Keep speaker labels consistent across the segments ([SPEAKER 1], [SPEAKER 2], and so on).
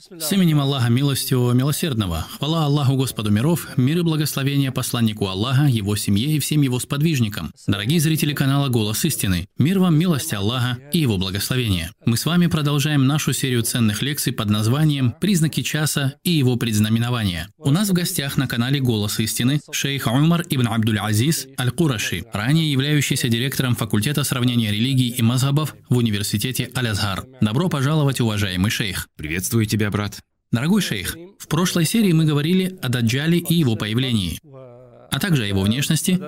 [SPEAKER 1] С именем Аллаха Милостивого Милосердного, хвала Аллаху Господу миров, мир и благословение посланнику Аллаха, его семье и всем его сподвижникам. Дорогие зрители канала «Голос истины», мир вам, милости Аллаха и его благословения. Мы с вами продолжаем нашу серию ценных лекций под названием «Признаки часа и его предзнаменования». У нас в гостях на канале «Голос истины» шейх Умар ибн Абдуль-Азиз Аль-Кураши, ранее являющийся директором факультета сравнения религий и мазхабов в университете Аль-Азхар. Добро пожаловать, уважаемый шейх.
[SPEAKER 2] Приветствую тебя, брат.
[SPEAKER 1] Дорогой шейх, в прошлой серии мы говорили о Даджале и его появлении, а также о его внешности.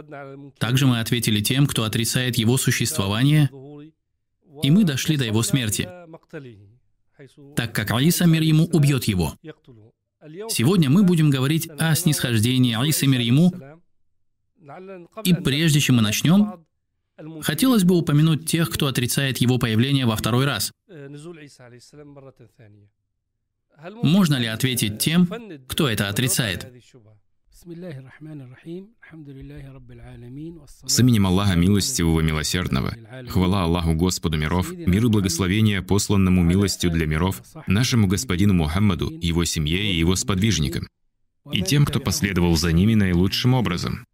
[SPEAKER 1] Также мы ответили тем, кто отрицает его существование, и мы дошли до его смерти, так как Аиса мир ему убьет его. Сегодня мы будем говорить о снисхождении Аисы мир ему, и прежде чем мы начнем, хотелось бы упомянуть тех, кто отрицает его появление во второй раз. Можно ли ответить тем, кто это отрицает?
[SPEAKER 2] С именем Аллаха Милостивого Милосердного, хвала Аллаху Господу миров, мир и благословение посланному милостью для миров, нашему Господину Мухаммаду, его семье и его сподвижникам, и тем, кто последовал за ними наилучшим образом.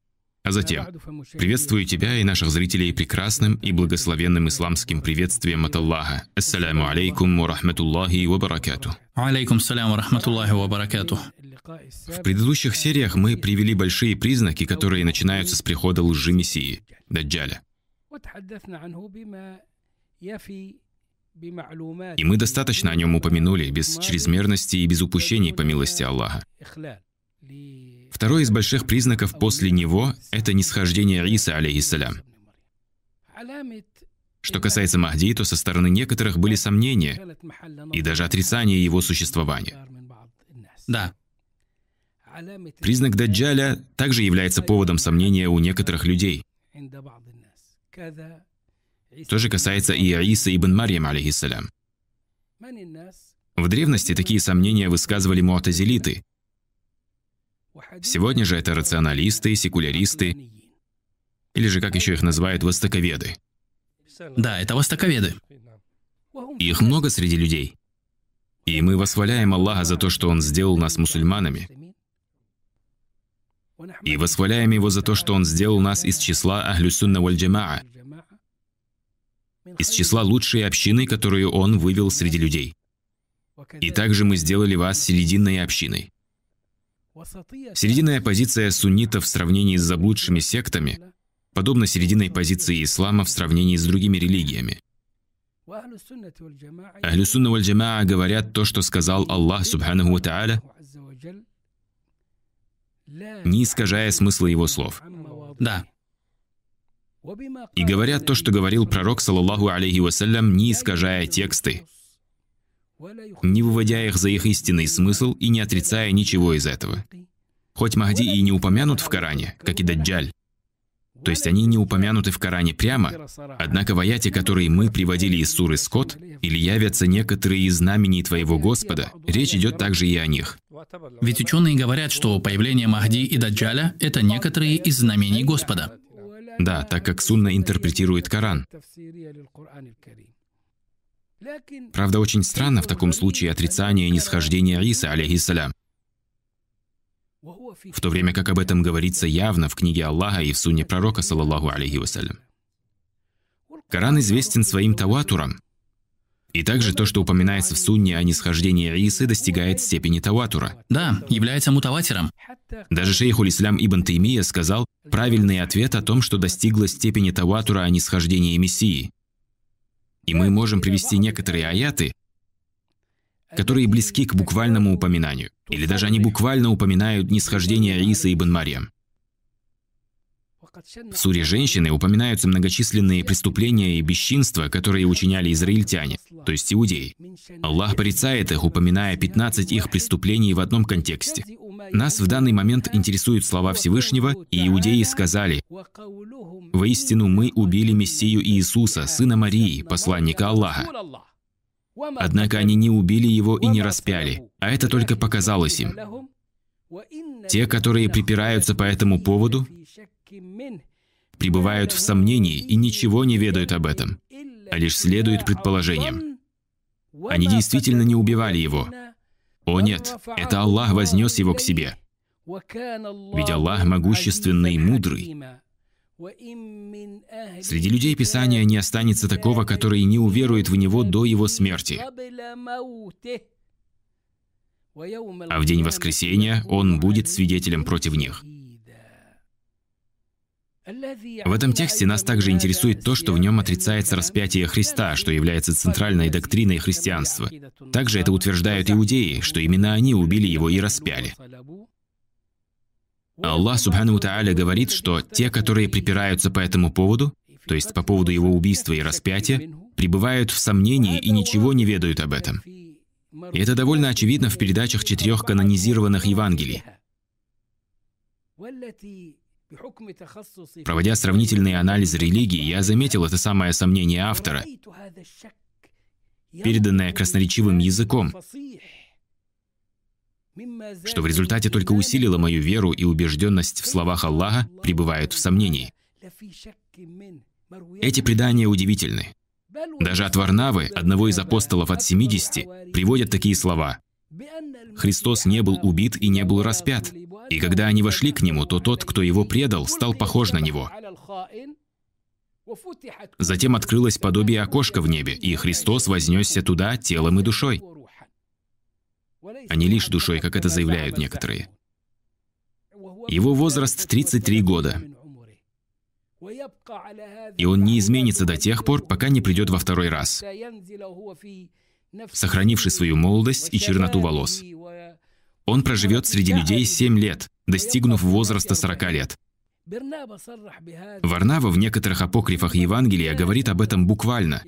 [SPEAKER 2] А затем, приветствую тебя и наших зрителей прекрасным и благословенным исламским приветствием от Аллаха. Ассаляму алейкум ва рахматуллахи ва баракату.
[SPEAKER 1] Алейкум салям ва рахматуллахи ва баракату.
[SPEAKER 2] В предыдущих сериях мы привели большие признаки, которые начинаются с прихода лжи-мессии, Даджаля. И мы достаточно о нем упомянули, без чрезмерности и без упущений по милости Аллаха. Второй из больших признаков после него – это нисхождение Иса, алейхиссалям. Что касается Махди, то со стороны некоторых были сомнения и даже отрицание его существования.
[SPEAKER 1] Да.
[SPEAKER 2] Признак Даджаля также является поводом сомнения у некоторых людей. То же касается и Аиса ибн Марьям, алейхиссалям. В древности такие сомнения высказывали муатазилиты, Сегодня же это рационалисты, секуляристы, или же, как еще их называют, востоковеды.
[SPEAKER 1] Да, это востоковеды.
[SPEAKER 2] Их много среди людей. И мы восхваляем Аллаха за то, что Он сделал нас мусульманами. И восхваляем Его за то, что Он сделал нас из числа Ахлюсунна валь джамаа, из числа лучшей общины, которую Он вывел среди людей. И также мы сделали вас серединной общиной. Серединная позиция суннитов в сравнении с заблудшими сектами подобна серединной позиции ислама в сравнении с другими религиями. Ахлю сунна валь джамаа говорят то, что сказал Аллах Субханаху ва Тааля, не искажая смысла его слов.
[SPEAKER 1] Да.
[SPEAKER 2] И говорят то, что говорил пророк, саллаллаху алейхи вассалям, не искажая тексты, не выводя их за их истинный смысл и не отрицая ничего из этого. Хоть Махди и не упомянут в Коране, как и Даджаль, то есть они не упомянуты в Коране прямо, однако в аяте, который мы приводили из суры Скот, или явятся некоторые из знамений Твоего Господа, речь идет также и о них.
[SPEAKER 1] Ведь ученые говорят, что появление Махди и Даджаля – это некоторые из знамений Господа.
[SPEAKER 2] Да, так как Сунна интерпретирует Коран. Правда, очень странно в таком случае отрицание нисхождения Иса, алейхиссалям. В то время как об этом говорится явно в книге Аллаха и в сунне пророка, саллаллаху алейхи вассалям. Коран известен своим таватуром. И также то, что упоминается в сунне о нисхождении Исы, достигает степени таватура.
[SPEAKER 1] Да, является мутаватиром.
[SPEAKER 2] Даже шейх Ислам Ибн Таймия сказал правильный ответ о том, что достигла степени таватура о нисхождении Мессии. И мы можем привести некоторые аяты, которые близки к буквальному упоминанию. Или даже они буквально упоминают нисхождение Иса ибн Марьям. В суре «Женщины» упоминаются многочисленные преступления и бесчинства, которые учиняли израильтяне, то есть иудеи. Аллах порицает их, упоминая 15 их преступлений в одном контексте. Нас в данный момент интересуют слова Всевышнего, и иудеи сказали, «Воистину мы убили Мессию Иисуса, сына Марии, посланника Аллаха». Однако они не убили его и не распяли, а это только показалось им. Те, которые припираются по этому поводу, пребывают в сомнении и ничего не ведают об этом, а лишь следуют предположениям. Они действительно не убивали его, О нет, это Аллах вознес его к себе. Ведь Аллах могущественный и мудрый. Среди людей Писания не останется такого, который не уверует в Него до его смерти. А в день воскресения он будет свидетелем против них. В этом тексте нас также интересует то, что в нем отрицается распятие Христа, что является центральной доктриной христианства. Также это утверждают иудеи, что именно они убили его и распяли. Аллах Субхану Тааля говорит, что те, которые припираются по этому поводу, то есть по поводу его убийства и распятия, пребывают в сомнении и ничего не ведают об этом. И это довольно очевидно в передачах четырех канонизированных Евангелий. Проводя сравнительный анализ религии, я заметил это самое сомнение автора, переданное красноречивым языком, что в результате только усилило мою веру и убежденность в словах Аллаха пребывают в сомнении. Эти предания удивительны. Даже от Варнавы, одного из апостолов от 70, приводят такие слова. «Христос не был убит и не был распят, и когда они вошли к нему, то тот, кто его предал, стал похож на него. Затем открылось подобие окошка в небе, и Христос вознесся туда телом и душой. А не лишь душой, как это заявляют некоторые. Его возраст 33 года. И он не изменится до тех пор, пока не придет во второй раз, сохранивший свою молодость и черноту волос. Он проживет среди людей семь лет, достигнув возраста 40 лет. Варнава в некоторых апокрифах Евангелия говорит об этом буквально,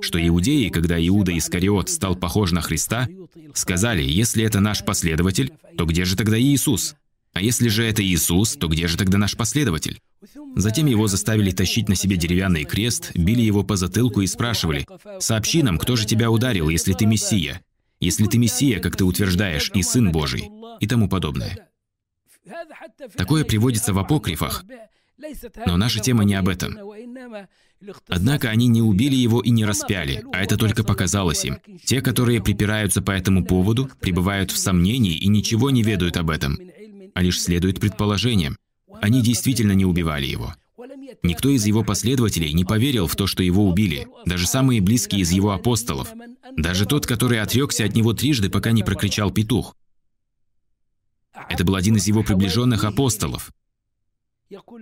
[SPEAKER 2] что иудеи, когда Иуда Искариот стал похож на Христа, сказали, если это наш последователь, то где же тогда Иисус? А если же это Иисус, то где же тогда наш последователь? Затем его заставили тащить на себе деревянный крест, били его по затылку и спрашивали, «Сообщи нам, кто же тебя ударил, если ты Мессия?» Если ты Мессия, как ты утверждаешь, и Сын Божий, и тому подобное. Такое приводится в апокрифах, но наша тема не об этом. Однако они не убили его и не распяли, а это только показалось им. Те, которые припираются по этому поводу, пребывают в сомнении и ничего не ведают об этом, а лишь следуют предположениям. Они действительно не убивали его. Никто из его последователей не поверил в то, что его убили, даже самые близкие из его апостолов, даже тот, который отрекся от него трижды, пока не прокричал петух. Это был один из его приближенных апостолов,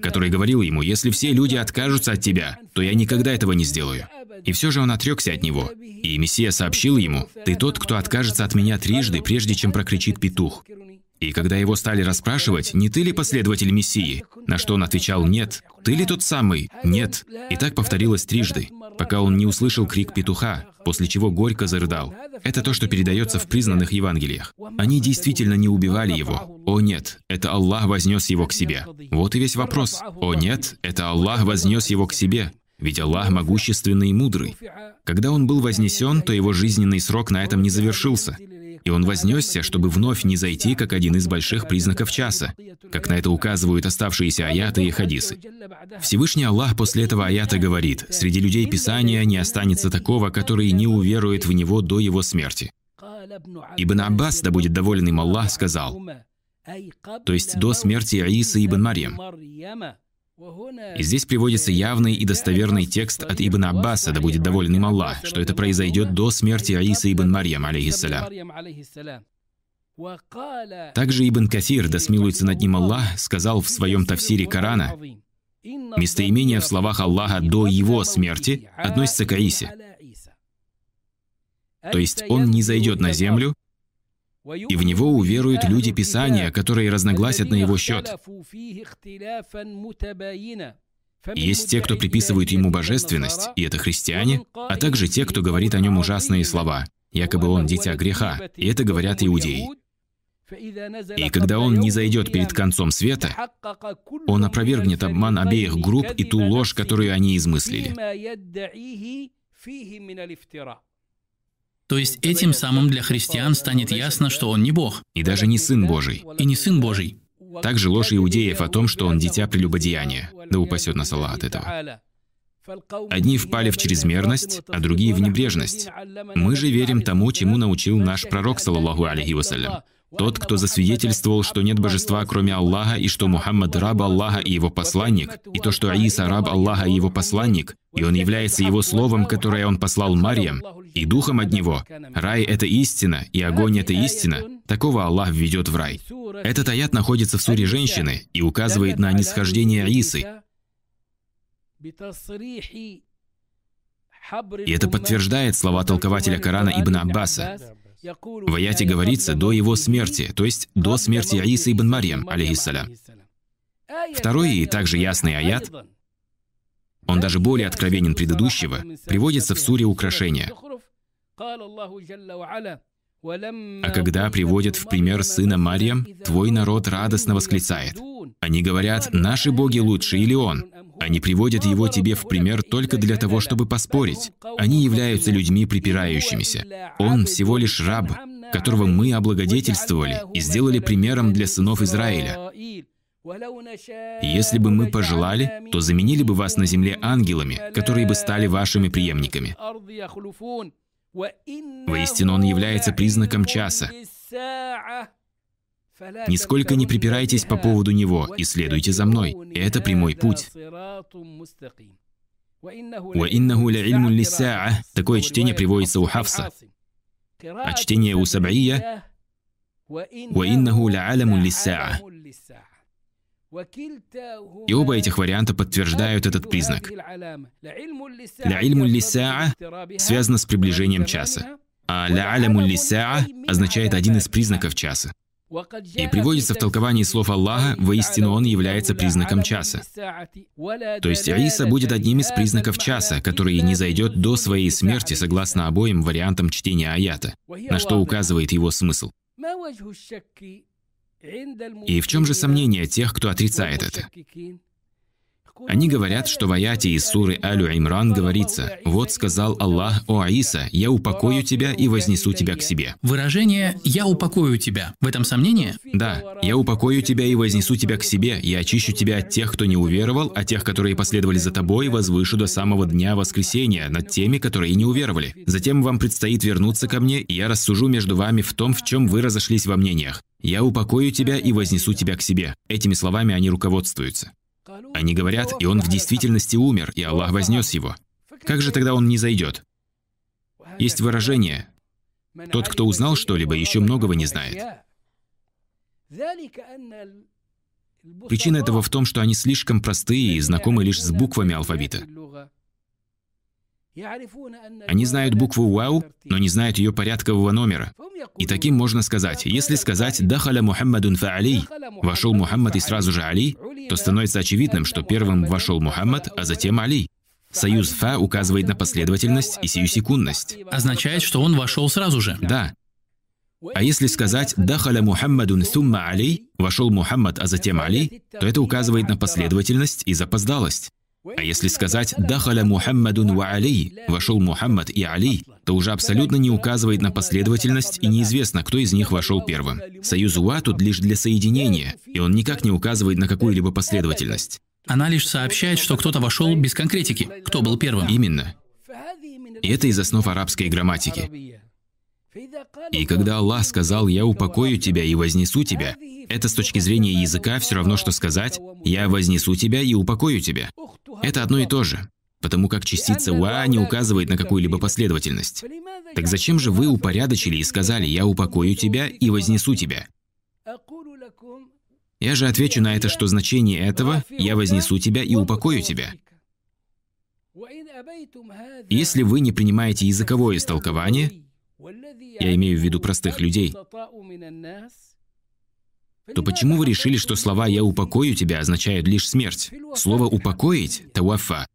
[SPEAKER 2] который говорил ему, «Если все люди откажутся от тебя, то я никогда этого не сделаю». И все же он отрекся от него. И Мессия сообщил ему, «Ты тот, кто откажется от меня трижды, прежде чем прокричит петух». И когда его стали расспрашивать, не ты ли последователь Мессии, на что он отвечал «нет», ты ли тот самый? Нет. И так повторилось трижды, пока он не услышал крик петуха, после чего горько зарыдал. Это то, что передается в признанных Евангелиях. Они действительно не убивали его. О нет, это Аллах вознес его к себе. Вот и весь вопрос. О нет, это Аллах вознес его к себе. Ведь Аллах могущественный и мудрый. Когда он был вознесен, то его жизненный срок на этом не завершился. И он вознесся, чтобы вновь не зайти, как один из больших признаков часа, как на это указывают оставшиеся аяты и хадисы. Всевышний Аллах после этого аята говорит, «Среди людей Писания не останется такого, который не уверует в него до его смерти». Ибн Аббас, да будет доволен им Аллах, сказал, то есть до смерти Иисы ибн Марьям. И здесь приводится явный и достоверный текст от Ибн Аббаса, да будет доволен им Аллах, что это произойдет до смерти Аиса ибн Марьям, алейхиссалям. Также Ибн Кафир, да смилуется над ним Аллах, сказал в своем тафсире Корана, местоимение в словах Аллаха до его смерти относится к Аисе. То есть он не зайдет на землю, и в него уверуют люди Писания, которые разногласят на его счет. Есть те, кто приписывает ему божественность, и это христиане, а также те, кто говорит о нем ужасные слова, якобы он дитя греха, и это говорят иудеи. И когда он не зайдет перед концом света, он опровергнет обман обеих групп и ту ложь, которую они измыслили.
[SPEAKER 1] То есть этим самым для христиан станет ясно, что он не Бог.
[SPEAKER 2] И даже не Сын Божий.
[SPEAKER 1] И не Сын Божий.
[SPEAKER 2] Также ложь иудеев о том, что он дитя прелюбодеяния. Да упасет нас Аллах от этого. Одни впали в чрезмерность, а другие в небрежность. Мы же верим тому, чему научил наш пророк, саллаллаху алейхи вассалям. Тот, кто засвидетельствовал, что нет божества, кроме Аллаха, и что Мухаммад раб Аллаха и его посланник, и то, что Аиса раб Аллаха и его посланник, и он является его словом, которое он послал Марьям, и духом от него. Рай — это истина, и огонь — это истина. Такого Аллах введет в рай. Этот аят находится в суре женщины и указывает на нисхождение Аисы. И это подтверждает слова толкователя Корана Ибн Аббаса. В аяте говорится «до его смерти», то есть до смерти Аисы ибн Марьям, алейхиссалям. Второй и также ясный аят, он даже более откровенен предыдущего, приводится в суре «Украшения». А когда приводят в пример сына Марьям, твой народ радостно восклицает. Они говорят, наши боги лучше или он. Они приводят его тебе в пример только для того, чтобы поспорить. Они являются людьми припирающимися. Он всего лишь раб, которого мы облагодетельствовали и сделали примером для сынов Израиля. Если бы мы пожелали, то заменили бы вас на земле ангелами, которые бы стали вашими преемниками. Воистину, он является признаком часа. Нисколько не припирайтесь по поводу него и следуйте за мной. Это прямой путь. Такое чтение приводится у Хафса. А чтение у Саб'ия и оба этих варианта подтверждают этот признак. Ля ильму лисаа связано с приближением часа, а ля аляму лисаа означает один из признаков часа. И приводится в толковании слов Аллаха, воистину он является признаком часа. То есть Иса будет одним из признаков часа, который не зайдет до своей смерти согласно обоим вариантам чтения аята, на что указывает его смысл. И в чем же сомнение тех, кто отрицает это? Они говорят, что в аяте из суры Алю Имран говорится, «Вот сказал Аллах, о Аиса, я упокою тебя и вознесу тебя к себе».
[SPEAKER 1] Выражение «я упокою тебя» — в этом сомнение?
[SPEAKER 2] Да, «я упокою тебя и вознесу тебя к себе, я очищу тебя от тех, кто не уверовал, а тех, которые последовали за тобой, возвышу до самого дня воскресения над теми, которые не уверовали. Затем вам предстоит вернуться ко мне, и я рассужу между вами в том, в чем вы разошлись во мнениях. Я упокою тебя и вознесу тебя к себе». Этими словами они руководствуются. Они говорят, и он в действительности умер, и Аллах вознес его. Как же тогда он не зайдет? Есть выражение «Тот, кто узнал что-либо, еще многого не знает». Причина этого в том, что они слишком простые и знакомы лишь с буквами алфавита. Они знают букву «Вау», но не знают ее порядкового номера. И таким можно сказать, если сказать «Дахаля Мухаммадун фа Али», «Вошел Мухаммад и сразу же Али», то становится очевидным, что первым вошел Мухаммад, а затем Али. Союз «фа» указывает на последовательность и сиюсекундность.
[SPEAKER 1] Означает, что он вошел сразу же.
[SPEAKER 2] Да. А если сказать «Дахаля Мухаммадун сумма Али», «Вошел Мухаммад, а затем Али», то это указывает на последовательность и запоздалость. А если сказать «Дахаля Мухаммадун ва Али», «Вошел Мухаммад и Али», то уже абсолютно не указывает на последовательность и неизвестно, кто из них вошел первым. Союз «ва» тут лишь для соединения, и он никак не указывает на какую-либо последовательность.
[SPEAKER 1] Она лишь сообщает, что кто-то вошел без конкретики. Кто был первым?
[SPEAKER 2] Именно. И это из основ арабской грамматики. И когда Аллах сказал «Я упокою тебя и вознесу тебя», это с точки зрения языка все равно, что сказать «Я вознесу тебя и упокою тебя». Это одно и то же, потому как частица «ва» не указывает на какую-либо последовательность. Так зачем же вы упорядочили и сказали «я упокою тебя и вознесу тебя»? Я же отвечу на это, что значение этого «я вознесу тебя и упокою тебя». Если вы не принимаете языковое истолкование, я имею в виду простых людей, то почему вы решили, что слова «я упокою тебя» означают лишь смерть? Слово «упокоить» – «тауафа»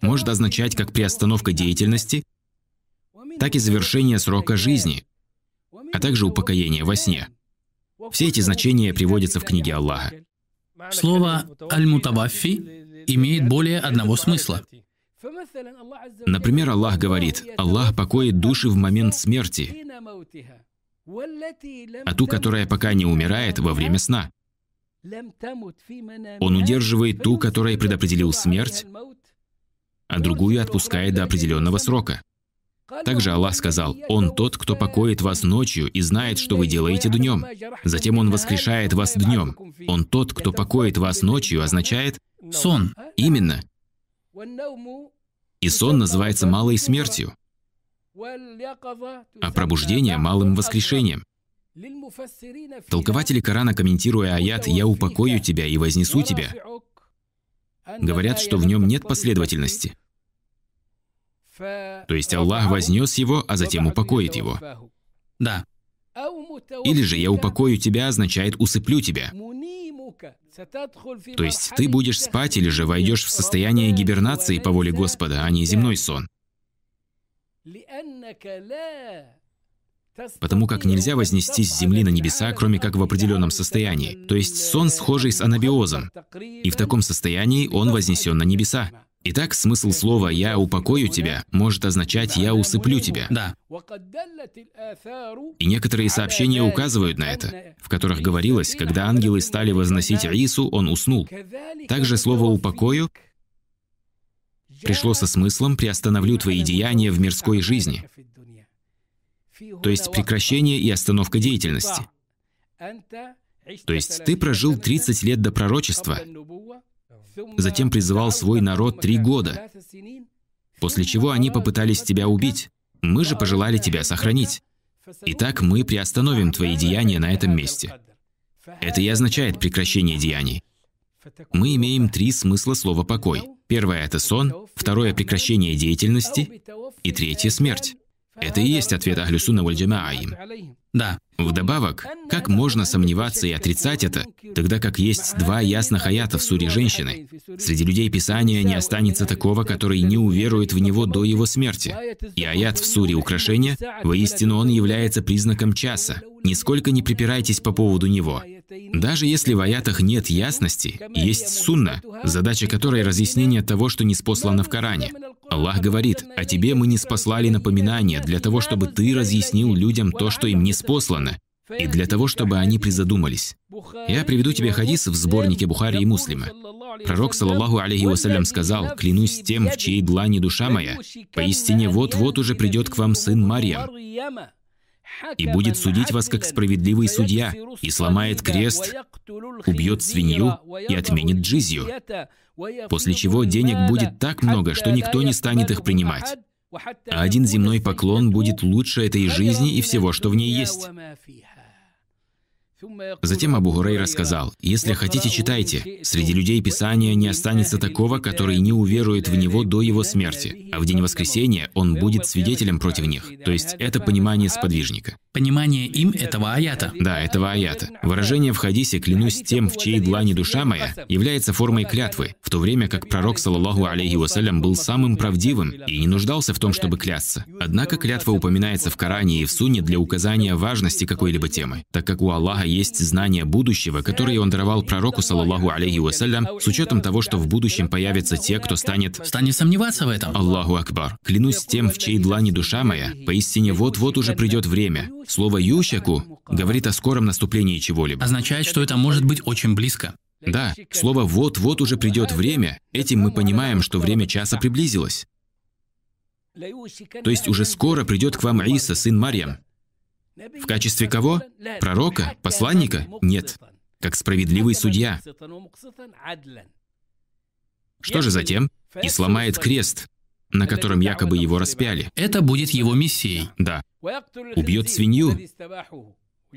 [SPEAKER 2] может означать как приостановка деятельности, так и завершение срока жизни, а также упокоение во сне. Все эти значения приводятся в книге Аллаха.
[SPEAKER 1] Слово «аль-мутаваффи» имеет более одного смысла.
[SPEAKER 2] Например, Аллах говорит, Аллах покоит души в момент смерти, а ту, которая пока не умирает во время сна. Он удерживает ту, которая предопределил смерть, а другую отпускает до определенного срока. Также Аллах сказал, «Он тот, кто покоит вас ночью и знает, что вы делаете днем. Затем Он воскрешает вас днем. Он тот, кто покоит вас ночью, означает
[SPEAKER 1] Сон.
[SPEAKER 2] именно. И сон называется малой смертью, а пробуждение – малым воскрешением. Толкователи Корана, комментируя аят «Я упокою тебя и вознесу тебя», говорят, что в нем нет последовательности. То есть Аллах вознес его, а затем упокоит его.
[SPEAKER 1] Да.
[SPEAKER 2] Или же «я упокою тебя» означает «усыплю тебя». То есть ты будешь спать или же войдешь в состояние гибернации по воле Господа, а не земной сон. Потому как нельзя вознестись с земли на небеса, кроме как в определенном состоянии. То есть сон схожий с анабиозом. И в таком состоянии он вознесен на небеса. Итак, смысл слова «я упокою тебя» может означать «я усыплю тебя».
[SPEAKER 1] Да.
[SPEAKER 2] И некоторые сообщения указывают на это, в которых говорилось, когда ангелы стали возносить Иису, он уснул. Также слово «упокою» пришло со смыслом «приостановлю твои деяния в мирской жизни», то есть прекращение и остановка деятельности. То есть ты прожил 30 лет до пророчества, затем призывал свой народ три года, после чего они попытались тебя убить. Мы же пожелали тебя сохранить. Итак, мы приостановим твои деяния на этом месте. Это и означает прекращение деяний. Мы имеем три смысла слова «покой». Первое — это сон, второе — прекращение деятельности, и третье — смерть. Это и есть ответ Ахлюсуна Вальджамаа им.
[SPEAKER 1] Да.
[SPEAKER 2] Вдобавок, как можно сомневаться и отрицать это, тогда как есть два ясных аята в суре женщины? Среди людей Писания не останется такого, который не уверует в него до его смерти. И аят в суре украшения, воистину он является признаком часа. Нисколько не припирайтесь по поводу него. Даже если в аятах нет ясности, есть сунна, задача которой разъяснение того, что не спослано в Коране. Аллах говорит, «А тебе мы не спаслали напоминание для того, чтобы ты разъяснил людям то, что им не спослано, и для того, чтобы они призадумались». Я приведу тебе хадис в сборнике Бухари и Муслима. Пророк, саллаллаху алейхи вассалям, сказал, «Клянусь тем, в чьей длани душа моя, поистине вот-вот уже придет к вам сын Марьям, и будет судить вас как справедливый судья, и сломает крест, убьет свинью и отменит джизью, после чего денег будет так много, что никто не станет их принимать. А один земной поклон будет лучше этой жизни и всего, что в ней есть. Затем Абу Гурейра сказал, «Если хотите, читайте. Среди людей Писания не останется такого, который не уверует в него до его смерти, а в день воскресения он будет свидетелем против них». То есть это понимание сподвижника.
[SPEAKER 1] Понимание им этого аята.
[SPEAKER 2] Да, этого аята. Выражение в хадисе «клянусь тем, в чьей длани душа моя» является формой клятвы, в то время как пророк, саллаллаху алейхи вассалям, был самым правдивым и не нуждался в том, чтобы клясться. Однако клятва упоминается в Коране и в Сунне для указания важности какой-либо темы, так как у Аллаха есть знания будущего, которые он даровал пророку, саллаллаху алейхи вассалям, с учетом того, что в будущем появятся те, кто станет...
[SPEAKER 1] Станет сомневаться в этом.
[SPEAKER 2] Аллаху Акбар. Клянусь тем, в чьей длани душа моя, поистине вот-вот уже придет время. Слово «юшаку» говорит о скором наступлении чего-либо.
[SPEAKER 1] Означает, что это может быть очень близко.
[SPEAKER 2] Да, слово «вот-вот уже придет время», этим мы понимаем, что время часа приблизилось. То есть уже скоро придет к вам Иса, сын Марьям. В качестве кого? Пророка? Посланника? Нет. Как справедливый судья. Что же затем? И сломает крест, на котором якобы его распяли.
[SPEAKER 1] Это будет его миссией.
[SPEAKER 2] Да. Убьет свинью,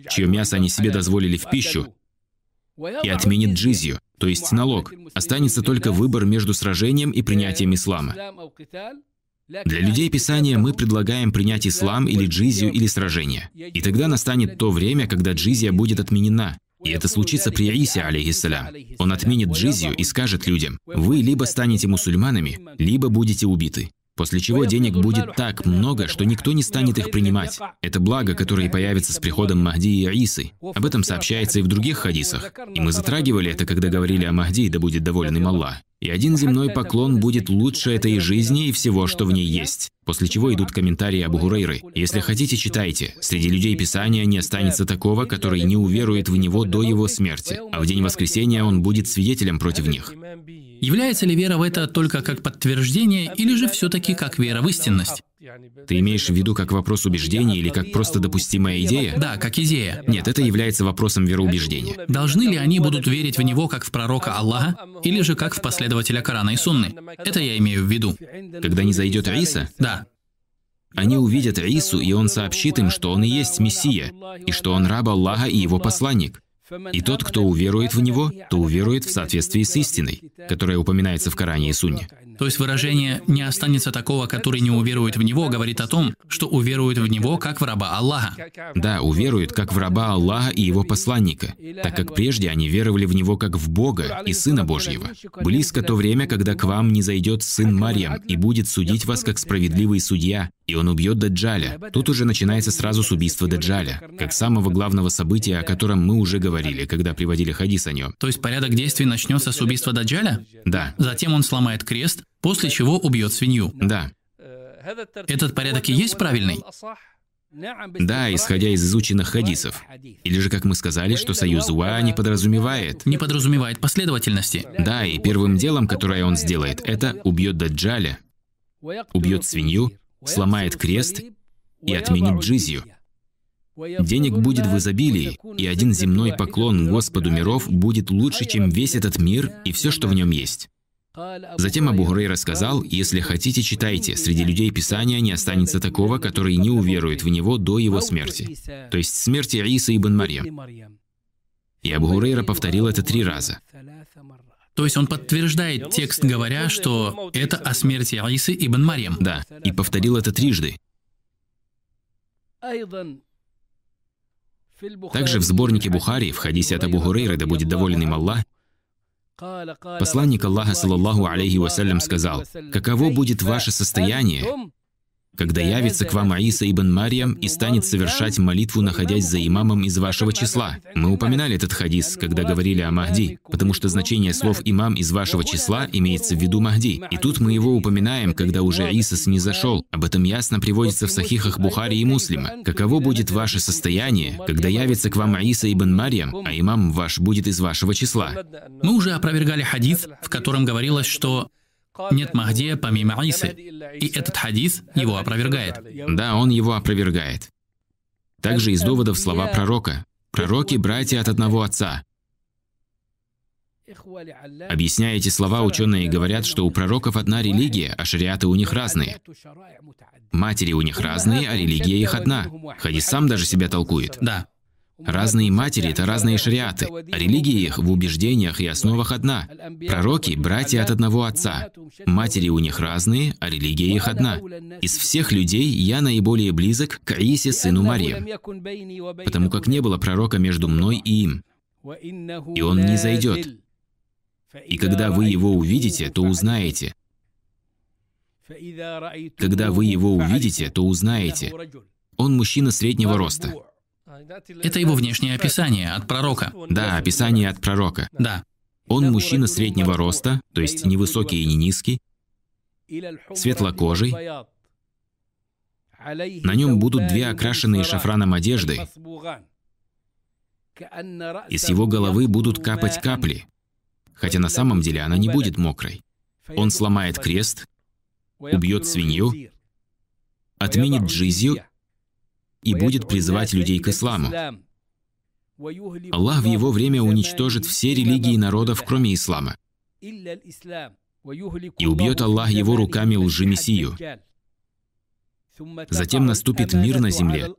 [SPEAKER 2] чье мясо они себе дозволили в пищу, и отменит джизью, то есть налог. Останется только выбор между сражением и принятием ислама. Для людей Писания мы предлагаем принять ислам или джизию или сражение. И тогда настанет то время, когда джизия будет отменена. И это случится при Исе, алейхиссалям. Он отменит джизию и скажет людям, «Вы либо станете мусульманами, либо будете убиты». После чего денег будет так много, что никто не станет их принимать. Это благо, которое появится с приходом Махди и Исы. Об этом сообщается и в других хадисах. И мы затрагивали это, когда говорили о Махди, да будет доволен им Аллах. И один земной поклон будет лучше этой жизни и всего, что в ней есть. После чего идут комментарии Абу Гурейры. Если хотите, читайте. Среди людей Писания не останется такого, который не уверует в него до его смерти, а в день воскресения он будет свидетелем против них.
[SPEAKER 1] Является ли вера в это только как подтверждение, или же все-таки как вера в истинность?
[SPEAKER 2] Ты имеешь в виду как вопрос убеждения или как просто допустимая идея?
[SPEAKER 1] Да, как идея.
[SPEAKER 2] Нет, это является вопросом вероубеждения.
[SPEAKER 1] Должны ли они будут верить в него как в пророка Аллаха, или же как в последователя Корана и Сунны? Это я имею в виду.
[SPEAKER 2] Когда не зайдет Иса,
[SPEAKER 1] Да,
[SPEAKER 2] они увидят Ису, и он сообщит им, что он и есть Мессия, и что он раб Аллаха и его посланник. И тот, кто уверует в него, то уверует в соответствии с истиной, которая упоминается в Коране и Сунне.
[SPEAKER 1] То есть выражение «не останется такого, который не уверует в него» говорит о том, что уверует в него как в раба Аллаха.
[SPEAKER 2] Да, уверуют как в раба Аллаха и его посланника, так как прежде они веровали в него как в Бога и Сына Божьего. Близко то время, когда к вам не зайдет Сын Марьям и будет судить вас как справедливый судья, и он убьет Даджаля. Тут уже начинается сразу с убийства Даджаля, как самого главного события, о котором мы уже говорили, когда приводили хадис о нем.
[SPEAKER 1] То есть порядок действий начнется с убийства Даджаля?
[SPEAKER 2] Да,
[SPEAKER 1] Затем он сломает крест, после чего убьет свинью.
[SPEAKER 2] да.
[SPEAKER 1] Этот порядок и есть правильный?
[SPEAKER 2] Да, исходя из изученных хадисов. Или же, как мы сказали, что союз Уа не подразумевает.
[SPEAKER 1] Не подразумевает последовательности.
[SPEAKER 2] Да, и первым делом, которое он сделает, это убьет Даджаля, убьет свинью, сломает крест и отменит джизью. Денег будет в изобилии, и один земной поклон Господу миров будет лучше, чем весь этот мир и все, что в нем есть. Затем Абу Гурейра сказал, «Если хотите, читайте, среди людей Писания не останется такого, который не уверует в него до его смерти». То есть смерти Иса ибн Марьям. И Абу Гурейра повторил это три раза.
[SPEAKER 1] То есть он подтверждает текст, говоря, что это о смерти Исы ибн Марьям.
[SPEAKER 2] Да, и повторил это трижды. Также в сборнике Бухари, в хадисе от Абу Гурейры, да будет доволен им Аллах, посланник Аллаха, саллаллаху алейхи вассалям, сказал, «Каково будет ваше состояние, когда явится к вам Аиса ибн Марьям и станет совершать молитву, находясь за имамом из вашего числа. Мы упоминали этот хадис, когда говорили о Махди, потому что значение слов «имам из вашего числа» имеется в виду Махди. И тут мы его упоминаем, когда уже Иисус не зашел. Об этом ясно приводится в сахихах Бухари и Муслима. Каково будет ваше состояние, когда явится к вам Аиса ибн Марьям, а имам ваш будет из вашего числа?
[SPEAKER 1] Мы уже опровергали хадис, в котором говорилось, что нет Махдия помимо Исы. И этот хадис его опровергает.
[SPEAKER 2] Да, он его опровергает. Также из доводов слова пророка. Пророки – братья от одного отца. Объясняя эти слова, ученые говорят, что у пророков одна религия, а шариаты у них разные. Матери у них разные, а религия их одна. Хадис сам даже себя толкует.
[SPEAKER 1] Да.
[SPEAKER 2] Разные матери – это разные шариаты, религия их в убеждениях и основах одна. Пророки – братья от одного отца. Матери у них разные, а религия их одна. Из всех людей я наиболее близок к Иисе, сыну Марьям, потому как не было пророка между мной и им, и он не зайдет. И когда вы его увидите, то узнаете. Когда вы его увидите, то узнаете. Он мужчина среднего роста.
[SPEAKER 1] Это его внешнее описание от пророка.
[SPEAKER 2] Да, описание от пророка.
[SPEAKER 1] Да.
[SPEAKER 2] Он мужчина среднего роста, то есть не высокий и не низкий, светлокожий. На нем будут две окрашенные шафраном одежды, и с его головы будут капать капли, хотя на самом деле она не будет мокрой. Он сломает крест, убьет свинью, отменит джизью и будет призывать людей к исламу. Аллах в его время уничтожит все религии народов, кроме ислама. И убьет Аллах его руками лжемессию. Затем наступит мир на земле,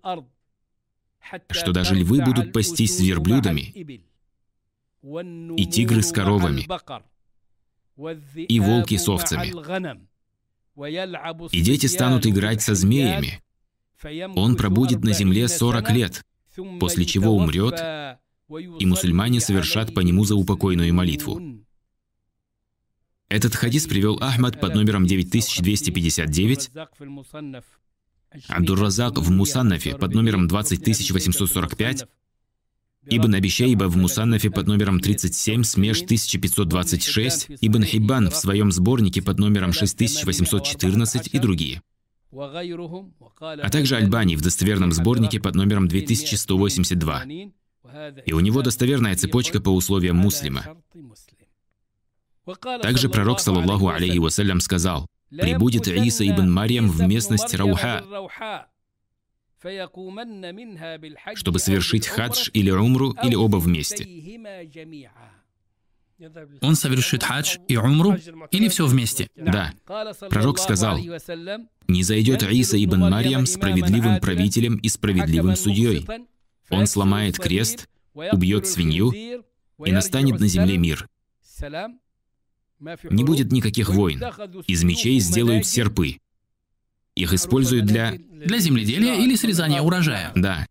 [SPEAKER 2] что даже львы будут пастись с верблюдами, и тигры с коровами, и волки с овцами. И дети станут играть со змеями. Он пробудет на земле 40 лет, после чего умрет, и мусульмане совершат по нему заупокойную молитву. Этот хадис привел Ахмад под номером 9259, Абдурразак в Мусаннафе под номером 20845, Ибн Абишейба в Мусаннафе под номером 37, смеш 1526, Ибн Хиббан в своем сборнике под номером 6814 и другие. А также Альбани в достоверном сборнике под номером 2182. И у него достоверная цепочка по условиям муслима. Также пророк, саллаллаху алейхи вассалям, сказал, «Прибудет Иса ибн Марьям в местность Рауха, чтобы совершить хадж или умру, или оба вместе.
[SPEAKER 1] Он совершит хадж и умру или все вместе?
[SPEAKER 2] Да. Пророк сказал, «Не зайдет Иса ибн Марьям справедливым правителем и справедливым судьей. Он сломает крест, убьет свинью, и настанет на земле мир. Не будет никаких войн. Из мечей сделают серпы. Их используют для...
[SPEAKER 1] Для земледелия или срезания урожая?
[SPEAKER 2] Да.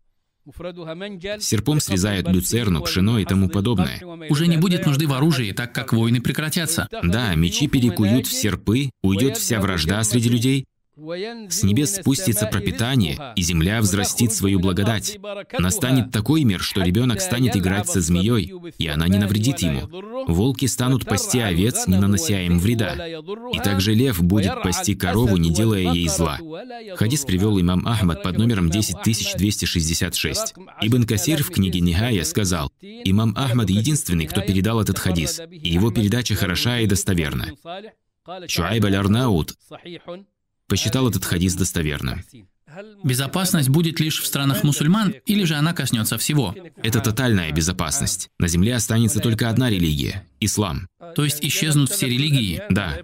[SPEAKER 2] Серпом срезают люцерну, пшено и тому подобное.
[SPEAKER 1] Уже не будет нужды в оружии, так как войны прекратятся.
[SPEAKER 2] Да, мечи перекуют в серпы, уйдет вся вражда среди людей, с небес спустится пропитание, и земля взрастит свою благодать. Настанет такой мир, что ребенок станет играть со змеей, и она не навредит ему. Волки станут пасти овец, не нанося им вреда. И также лев будет пасти корову, не делая ей зла. Хадис привел имам Ахмад под номером 10266. Ибн Касир в книге Нихая сказал, имам Ахмад единственный, кто передал этот хадис, и его передача хороша и достоверна. Шуайб аль-Арнаут посчитал этот хадис достоверным.
[SPEAKER 1] Безопасность будет лишь в странах мусульман, или же она коснется всего?
[SPEAKER 2] Это тотальная безопасность. На земле останется только одна религия – ислам.
[SPEAKER 1] То есть исчезнут все религии?
[SPEAKER 2] Да.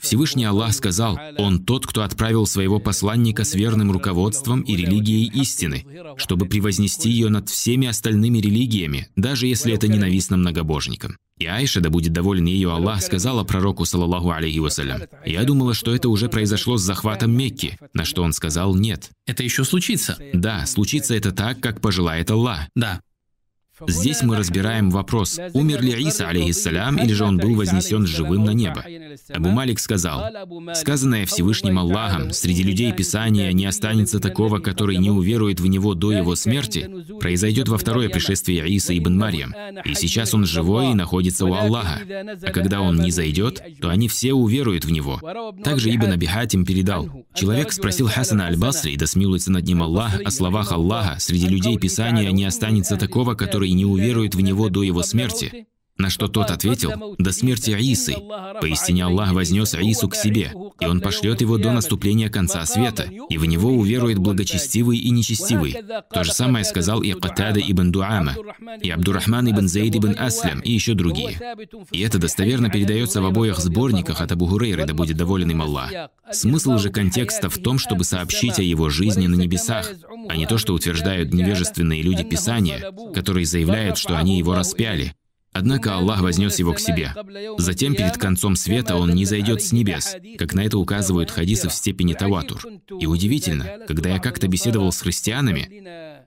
[SPEAKER 2] Всевышний Аллах сказал, «Он тот, кто отправил своего посланника с верным руководством и религией истины, чтобы превознести ее над всеми остальными религиями, даже если это ненавистно многобожникам». И Айша, да будет доволен ее Аллах, сказала пророку, саллаллаху алейхи вассалям, «Я думала, что это уже произошло с захватом Мекки», на что он сказал «нет».
[SPEAKER 1] Это еще случится?
[SPEAKER 2] Да, случится это так, как пожелает Аллах.
[SPEAKER 1] Да.
[SPEAKER 2] Здесь мы разбираем вопрос, умер ли Иса, алейхиссалям, или же он был вознесен живым на небо. Абу Малик сказал, «Сказанное Всевышним Аллахом, среди людей Писания не останется такого, который не уверует в него до его смерти, произойдет во второе пришествие Иса ибн Марьям, и сейчас он живой и находится у Аллаха. А когда он не зайдет, то они все уверуют в него». Также Ибн Абихатим передал, «Человек спросил Хасана Аль-Басри, да смилуется над ним Аллах, о словах Аллаха, среди людей Писания не останется такого, который не уверует в него до его смерти. На что тот ответил, «До смерти Аисы». Поистине Аллах вознес Аису к себе, и Он пошлет его до наступления конца света, и в него уверует благочестивый и нечестивый. То же самое сказал и Катада ибн Дуама, и Абдурахман ибн Заид ибн Аслям, и еще другие. И это достоверно передается в обоих сборниках от Абу Хурейры, да будет доволен им Аллах. Смысл же контекста в том, чтобы сообщить о его жизни на небесах, а не то, что утверждают невежественные люди Писания, которые заявляют, что они его распяли, Однако Аллах вознес его к себе. Затем, перед концом света, он не зайдет с небес, как на это указывают хадисы в степени таватур. И удивительно, когда я как-то беседовал с христианами,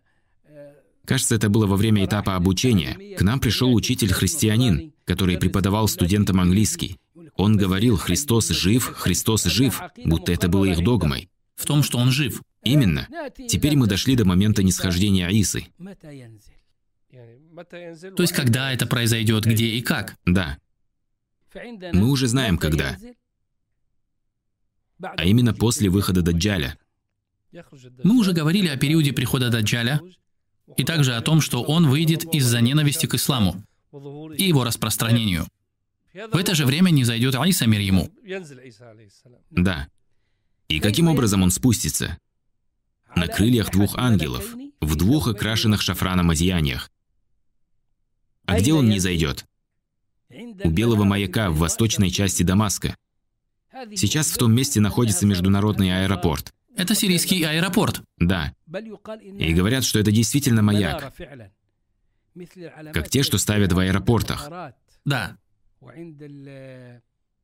[SPEAKER 2] кажется, это было во время этапа обучения, к нам пришел учитель-христианин, который преподавал студентам английский. Он говорил «Христос жив, Христос жив», будто это было их догмой.
[SPEAKER 1] В том, что он жив.
[SPEAKER 2] Именно. Теперь мы дошли до момента нисхождения Аисы.
[SPEAKER 1] То есть, когда это произойдет, где и как?
[SPEAKER 2] Да. Мы уже знаем, когда. А именно после выхода Даджаля.
[SPEAKER 1] Мы уже говорили о периоде прихода Даджаля и также о том, что он выйдет из-за ненависти к исламу и его распространению. В это же время не зайдет Айса мир ему.
[SPEAKER 2] Да. И каким образом он спустится? На крыльях двух ангелов, в двух окрашенных шафраном одеяниях. А где он не зайдет? У белого маяка в восточной части Дамаска. Сейчас в том месте находится международный аэропорт.
[SPEAKER 1] Это сирийский аэропорт.
[SPEAKER 2] Да. И говорят, что это действительно маяк. Как те, что ставят в аэропортах.
[SPEAKER 1] Да.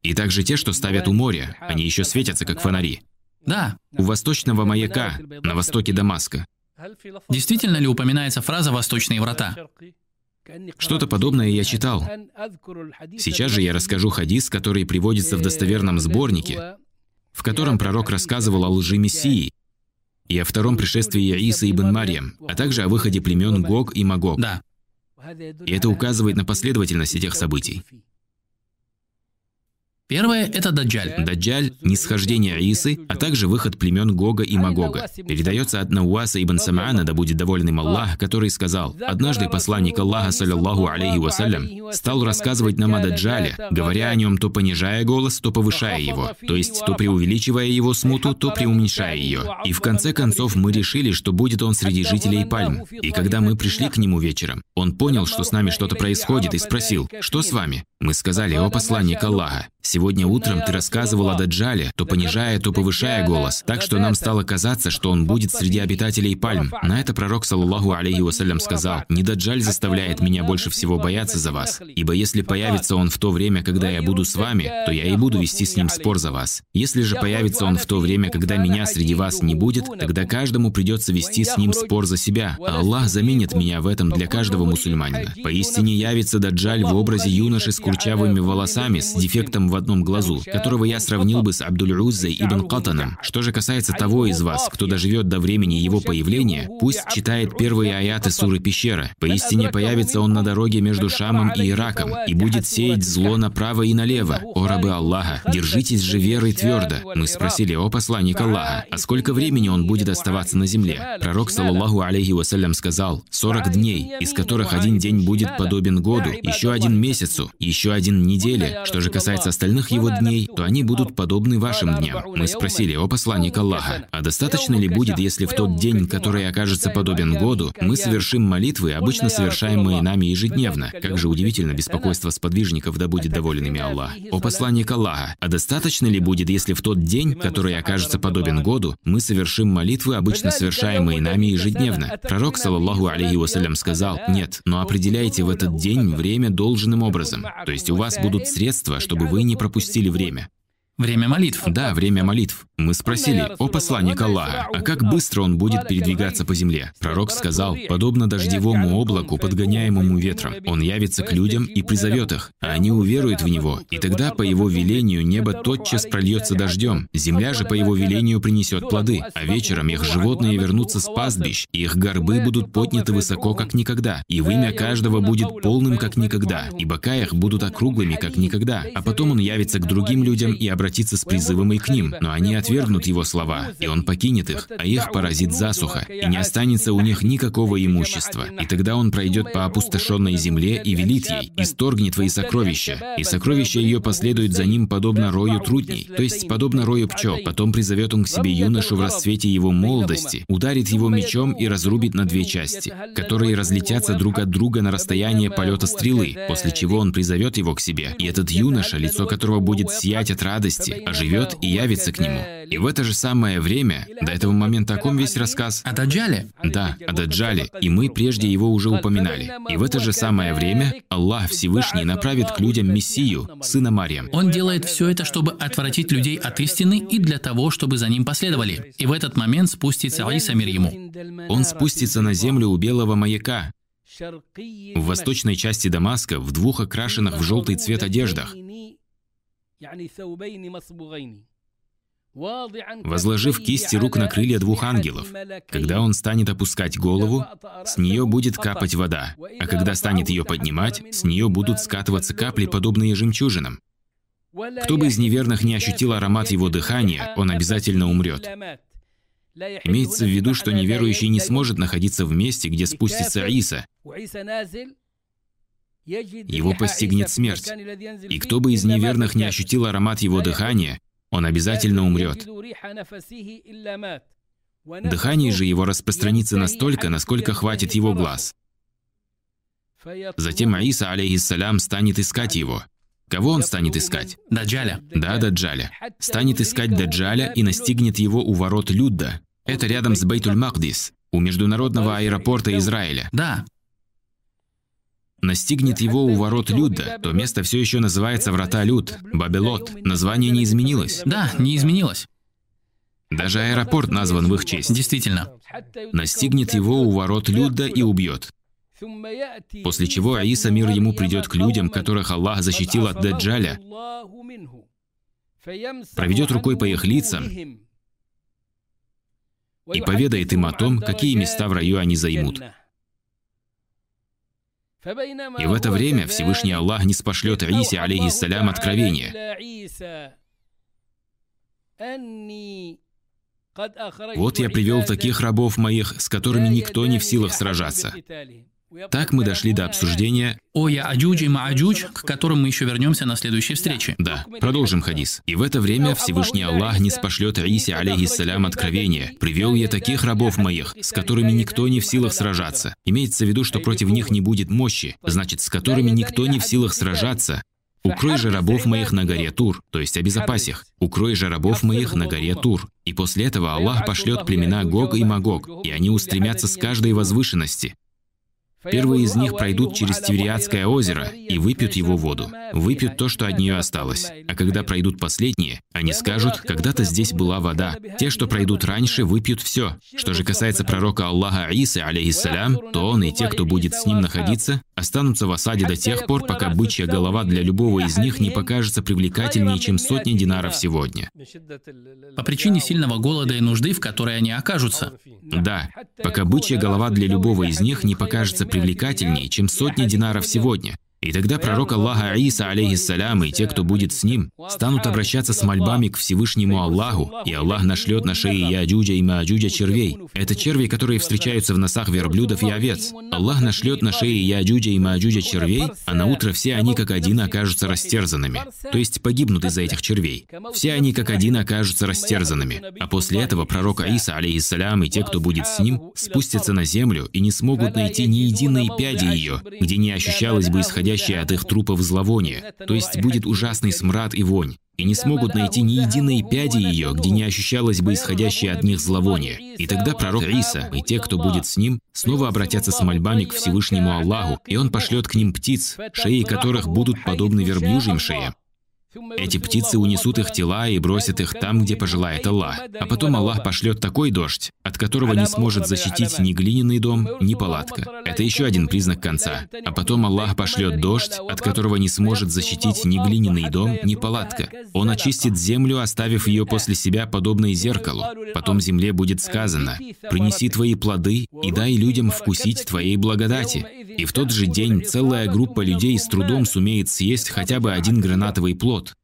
[SPEAKER 2] И также те, что ставят у моря. Они еще светятся, как фонари.
[SPEAKER 1] Да.
[SPEAKER 2] У восточного маяка, на востоке Дамаска.
[SPEAKER 1] Действительно ли упоминается фраза «восточные врата»?
[SPEAKER 2] Что-то подобное я читал. Сейчас же я расскажу хадис, который приводится в достоверном сборнике, в котором пророк рассказывал о лжи Мессии и о втором пришествии Ииса ибн Марьям, а также о выходе племен Гог и Магог.
[SPEAKER 1] Да.
[SPEAKER 2] И это указывает на последовательность этих событий.
[SPEAKER 1] Первое – это Даджаль.
[SPEAKER 2] Даджаль – нисхождение Исы, а также выход племен Гога и Магога. Передается от Науаса ибн Самаана, да будет доволен им Аллах, который сказал, «Однажды посланник Аллаха, саллиллаху алейхи вассалям, стал рассказывать нам о Даджале, говоря о нем то понижая голос, то повышая его, то есть то преувеличивая его смуту, то преуменьшая ее. И в конце концов мы решили, что будет он среди жителей Пальм. И когда мы пришли к нему вечером, он понял, что с нами что-то происходит, и спросил, «Что с вами?» Мы сказали, «О посланник Аллаха, Сегодня утром ты рассказывал о Даджале, то понижая, то повышая голос, так что нам стало казаться, что он будет среди обитателей пальм. На это пророк, саллаллаху алейхи вассалям, сказал, «Не Даджаль заставляет меня больше всего бояться за вас, ибо если появится он в то время, когда я буду с вами, то я и буду вести с ним спор за вас. Если же появится он в то время, когда меня среди вас не будет, тогда каждому придется вести с ним спор за себя, а Аллах заменит меня в этом для каждого мусульманина. Поистине явится Даджаль в образе юноши с курчавыми волосами, с дефектом в одном глазу, которого я сравнил бы с Абдуль-Уззой ибн Катаном. Что же касается того из вас, кто доживет до времени его появления, пусть читает первые аяты суры Пещера. Поистине появится он на дороге между Шамом и Ираком и будет сеять зло направо и налево. О рабы Аллаха, держитесь же верой твердо. Мы спросили, о посланник Аллаха, а сколько времени он будет оставаться на земле? Пророк, саллаллаху алейхи вассалям, сказал, 40 дней, из которых один день будет подобен году, еще один месяцу, еще один неделе. Что же касается остальных его дней, то они будут подобны вашим дням. Мы спросили, о посланник Аллаха, а достаточно ли будет, если в тот день, который окажется подобен году, мы совершим молитвы, обычно совершаемые нами ежедневно? Как же удивительно беспокойство сподвижников, да будет доволен ими Аллах. О посланник Аллаха, а достаточно ли будет, если в тот день, который окажется подобен году, мы совершим молитвы, обычно совершаемые нами ежедневно? Пророк, саллаллаху алейхи вассалям, сказал, нет, но определяйте в этот день время должным образом. То есть у вас будут средства, чтобы вы не пропустили время.
[SPEAKER 1] Время молитв.
[SPEAKER 2] Да, время молитв. Мы спросили, о посланник Аллаха, а как быстро он будет передвигаться по земле? Пророк сказал, подобно дождевому облаку, подгоняемому ветром, он явится к людям и призовет их, а они уверуют в него, и тогда по его велению небо тотчас прольется дождем, земля же по его велению принесет плоды, а вечером их животные вернутся с пастбищ, и их горбы будут подняты высоко, как никогда, и вымя каждого будет полным, как никогда, и бока их будут округлыми, как никогда, а потом он явится к другим людям и обратится обратиться с призывом и к ним, но они отвергнут его слова, и он покинет их, а их поразит засуха, и не останется у них никакого имущества. И тогда он пройдет по опустошенной земле и велит ей, «Исторгни твои сокровища», и сокровища ее последуют за ним подобно рою трудней, то есть подобно рою пчел. Потом призовет он к себе юношу в расцвете его молодости, ударит его мечом и разрубит на две части, которые разлетятся друг от друга на расстояние полета стрелы, после чего он призовет его к себе. И этот юноша, лицо которого будет сиять от радости, радости, оживет и явится к нему. И в это же самое время, до этого момента о ком весь рассказ?
[SPEAKER 1] О Даджале?
[SPEAKER 2] Да, о Даджале, и мы прежде его уже упоминали. И в это же самое время Аллах Всевышний направит к людям Мессию, сына Мариям.
[SPEAKER 1] Он делает все это, чтобы отвратить людей от истины и для того, чтобы за ним последовали. И в этот момент спустится Иса мир ему.
[SPEAKER 2] Он спустится на землю у белого маяка, в восточной части Дамаска, в двух окрашенных в желтый цвет одеждах, возложив кисти рук на крылья двух ангелов. Когда он станет опускать голову, с нее будет капать вода, а когда станет ее поднимать, с нее будут скатываться капли, подобные жемчужинам. Кто бы из неверных не ощутил аромат его дыхания, он обязательно умрет. Имеется в виду, что неверующий не сможет находиться в месте, где спустится Иса, его постигнет смерть. И кто бы из неверных не ощутил аромат его дыхания, он обязательно умрет. Дыхание же его распространится настолько, насколько хватит его глаз. Затем Аиса, алейхиссалям, станет искать его. Кого он станет искать?
[SPEAKER 1] Даджаля.
[SPEAKER 2] Да, Даджаля. Станет искать Даджаля и настигнет его у ворот Людда. Это рядом с Бейтуль-Магдис, у международного аэропорта Израиля.
[SPEAKER 1] Да
[SPEAKER 2] настигнет его у ворот Люда, то место все еще называется Врата Люд, Бабелот. Название не изменилось.
[SPEAKER 1] Да, не изменилось.
[SPEAKER 2] Даже аэропорт назван в их честь.
[SPEAKER 1] Действительно.
[SPEAKER 2] Настигнет его у ворот Люда и убьет. После чего Аиса мир ему придет к людям, которых Аллах защитил от Даджаля, проведет рукой по их лицам и поведает им о том, какие места в раю они займут. И в это время Всевышний Аллах не спошлет Иисе, алейхиссалям, откровение. Вот я привел таких рабов моих, с которыми никто не в силах сражаться. Так мы дошли до обсуждения
[SPEAKER 1] о Яадюдж и Маадюдж, к которым мы еще вернемся на следующей встрече.
[SPEAKER 2] Да, продолжим хадис. И в это время Всевышний Аллах не спошлет Иисе, алейхиссалям, откровение. «Привел я таких рабов моих, с которыми никто не в силах сражаться». Имеется в виду, что против них не будет мощи, значит, с которыми никто не в силах сражаться, Укрой же рабов моих на горе Тур, то есть обезопась их. Укрой же рабов моих на горе Тур. И после этого Аллах пошлет племена Гог и Магог, и они устремятся с каждой возвышенности. Первые из них пройдут через Тивериадское озеро и выпьют его воду. Выпьют то, что от нее осталось. А когда пройдут последние, они скажут, когда-то здесь была вода. Те, что пройдут раньше, выпьют все. Что же касается пророка Аллаха Исы, алейхиссалям, то он и те, кто будет с ним находиться, останутся в осаде до тех пор, пока бычья голова для любого из них не покажется привлекательнее, чем сотни динаров сегодня.
[SPEAKER 1] По причине сильного голода и нужды, в которой они окажутся.
[SPEAKER 2] Да, пока бычья голова для любого из них не покажется привлекательнее, чем сотни динаров сегодня. И тогда пророк Аллаха Иса, алейхиссалям, и те, кто будет с ним, станут обращаться с мольбами к Всевышнему Аллаху, и Аллах нашлет на шее Яджуджа и Маджуджа червей. Это черви, которые встречаются в носах верблюдов и овец. Аллах нашлет на шее Яджуджа и Маджуджа червей, а на утро все они как один окажутся растерзанными, то есть погибнут из-за этих червей. Все они как один окажутся растерзанными. А после этого пророк Иса, алейхиссалям, и те, кто будет с ним, спустятся на землю и не смогут найти ни единой пяди ее, где не ощущалось бы исходящее исходящее от их трупов зловоние, то есть будет ужасный смрад и вонь, и не смогут найти ни единой пяди ее, где не ощущалось бы исходящее от них зловоние. И тогда пророк Иса и те, кто будет с ним, снова обратятся с мольбами к Всевышнему Аллаху, и он пошлет к ним птиц, шеи которых будут подобны верблюжьим шеям, эти птицы унесут их тела и бросят их там, где пожелает Аллах. А потом Аллах пошлет такой дождь, от которого не сможет защитить ни глиняный дом, ни палатка. Это еще один признак конца. А потом Аллах пошлет дождь, от которого не сможет защитить ни глиняный дом, ни палатка. Он очистит землю, оставив ее после себя подобной зеркалу. Потом земле будет сказано, «Принеси твои плоды и дай людям вкусить твоей благодати». И в тот же день целая группа людей с трудом сумеет съесть хотя бы один гранатовый плод.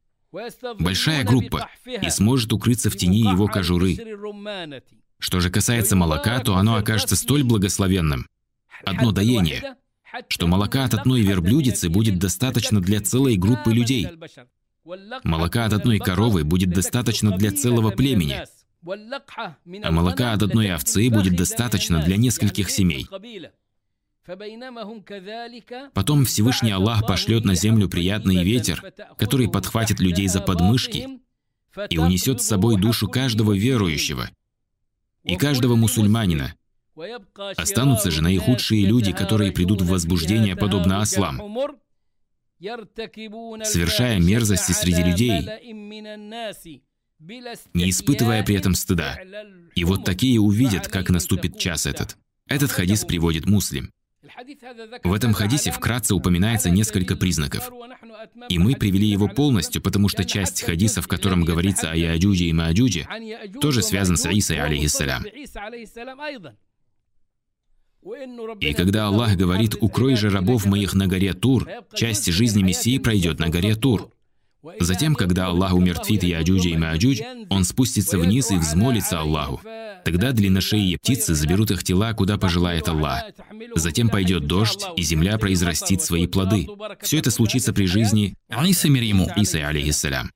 [SPEAKER 2] Большая группа и сможет укрыться в тени его кожуры. Что же касается молока, то оно окажется столь благословенным. Одно доение, что молока от одной верблюдицы будет достаточно для целой группы людей. Молока от одной коровы будет достаточно для целого племени. А молока от одной овцы будет достаточно для нескольких семей. Потом Всевышний Аллах пошлет на землю приятный ветер, который подхватит людей за подмышки и унесет с собой душу каждого верующего и каждого мусульманина. Останутся же наихудшие люди, которые придут в возбуждение, подобно ослам, совершая мерзости среди людей, не испытывая при этом стыда. И вот такие увидят, как наступит час этот. Этот хадис приводит Муслим. В этом хадисе вкратце упоминается несколько признаков. И мы привели его полностью, потому что часть хадиса, в котором говорится о Яджуджи и Маджуджи, тоже связан с Исой, عليه السلام. И когда Аллах говорит «Укрой же рабов моих на горе Тур», часть жизни Мессии пройдет на горе Тур. Затем, когда Аллах умертвит Яджуджа и Маджудж, он спустится вниз и взмолится Аллаху. Тогда длинношеие птицы заберут их тела, куда пожелает Аллах. Затем пойдет дождь, и земля произрастит свои плоды. Все это случится при жизни
[SPEAKER 1] Иса Мирьяму,
[SPEAKER 2] Иса, алейхиссалям.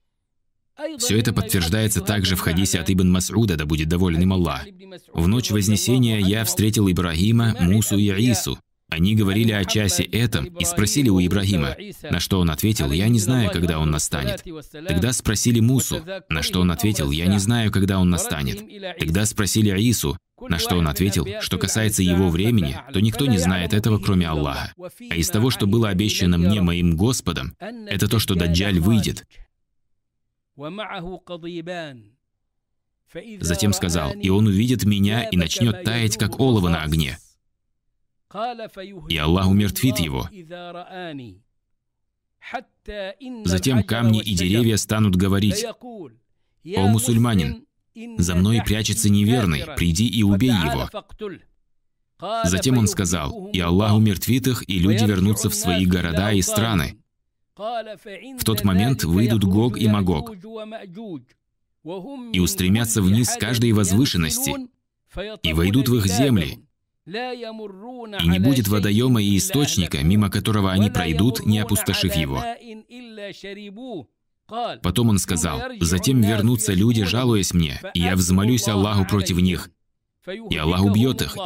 [SPEAKER 2] Все это подтверждается также в хадисе от Ибн Мас'уда, да будет доволен им Аллах. В ночь Вознесения я встретил Ибрагима, Мусу и Аису, они говорили о часе этом и спросили у Ибрагима, на что он ответил, «Я не знаю, когда он настанет». Тогда спросили Мусу, на что он ответил, «Я не знаю, когда он настанет». Тогда спросили Аису, на что он ответил, что касается его времени, то никто не знает этого, кроме Аллаха. А из того, что было обещано мне моим Господом, это то, что Даджаль выйдет. Затем сказал, «И он увидит меня и начнет таять, как олово на огне» и Аллах умертвит его. Затем камни и деревья станут говорить, «О мусульманин, за мной прячется неверный, приди и убей его». Затем он сказал, «И Аллах умертвит их, и люди вернутся в свои города и страны». В тот момент выйдут Гог и Магог и устремятся вниз с каждой возвышенности, и войдут в их земли, и не будет водоема и источника, мимо которого они пройдут, не опустошив его. Потом он сказал, «Затем вернутся люди, жалуясь мне, и я взмолюсь Аллаху против них, и Аллах убьет их,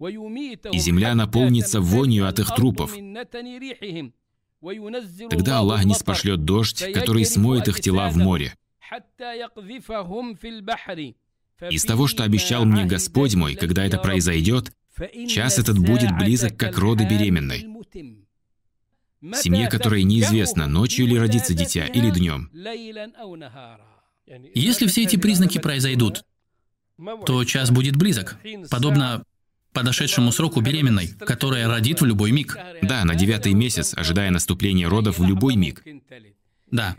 [SPEAKER 2] и земля наполнится вонью от их трупов. Тогда Аллах не спошлет дождь, который смоет их тела в море. Из того, что обещал мне Господь мой, когда это произойдет, час этот будет близок, как роды беременной. Семье, которой неизвестно, ночью ли родится дитя или днем.
[SPEAKER 1] Если все эти признаки произойдут, то час будет близок, подобно подошедшему сроку беременной, которая родит в любой миг.
[SPEAKER 2] Да, на девятый месяц, ожидая наступления родов в любой миг.
[SPEAKER 1] Да.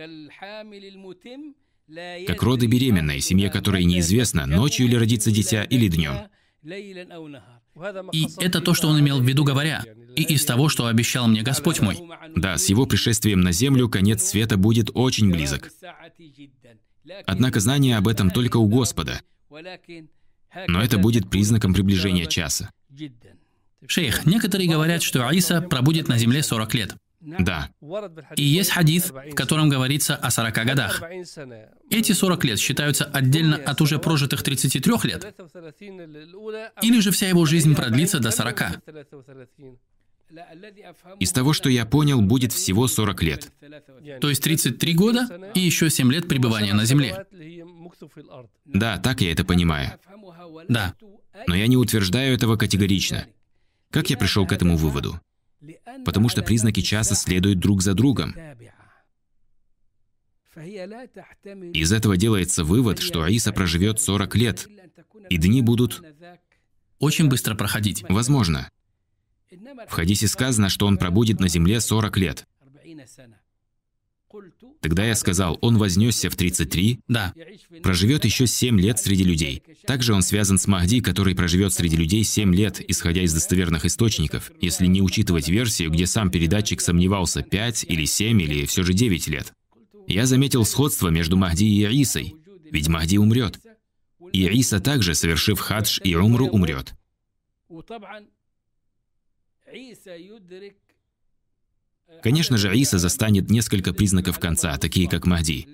[SPEAKER 2] Как роды беременной, семье которой неизвестно, ночью ли родится дитя или днем.
[SPEAKER 1] И это то, что он имел в виду, говоря, «И из того, что обещал мне Господь мой».
[SPEAKER 2] Да, с его пришествием на землю конец света будет очень близок. Однако знание об этом только у Господа. Но это будет признаком приближения часа.
[SPEAKER 1] Шейх, некоторые говорят, что Аиса пробудет на земле 40 лет.
[SPEAKER 2] Да.
[SPEAKER 1] И есть хадис, в котором говорится о 40 годах. Эти 40 лет считаются отдельно от уже прожитых 33 лет? Или же вся его жизнь продлится до 40?
[SPEAKER 2] Из того, что я понял, будет всего 40 лет.
[SPEAKER 1] То есть 33 года и еще 7 лет пребывания на земле.
[SPEAKER 2] Да, так я это понимаю.
[SPEAKER 1] Да.
[SPEAKER 2] Но я не утверждаю этого категорично. Как я пришел к этому выводу? Потому что признаки часа следуют друг за другом. Из этого делается вывод, что Аиса проживет 40 лет, и дни будут
[SPEAKER 1] очень быстро проходить.
[SPEAKER 2] Возможно. В хадисе сказано, что он пробудет на земле 40 лет. Тогда я сказал, он вознесся в 33,
[SPEAKER 1] да.
[SPEAKER 2] проживет еще 7 лет среди людей. Также он связан с Махди, который проживет среди людей 7 лет, исходя из достоверных источников, если не учитывать версию, где сам передатчик сомневался 5 или 7 или все же 9 лет. Я заметил сходство между Махди и Исой, ведь Махди умрет. И Иса также, совершив хадж и умру, умрет. Конечно же, Иса застанет несколько признаков конца, такие как Махди.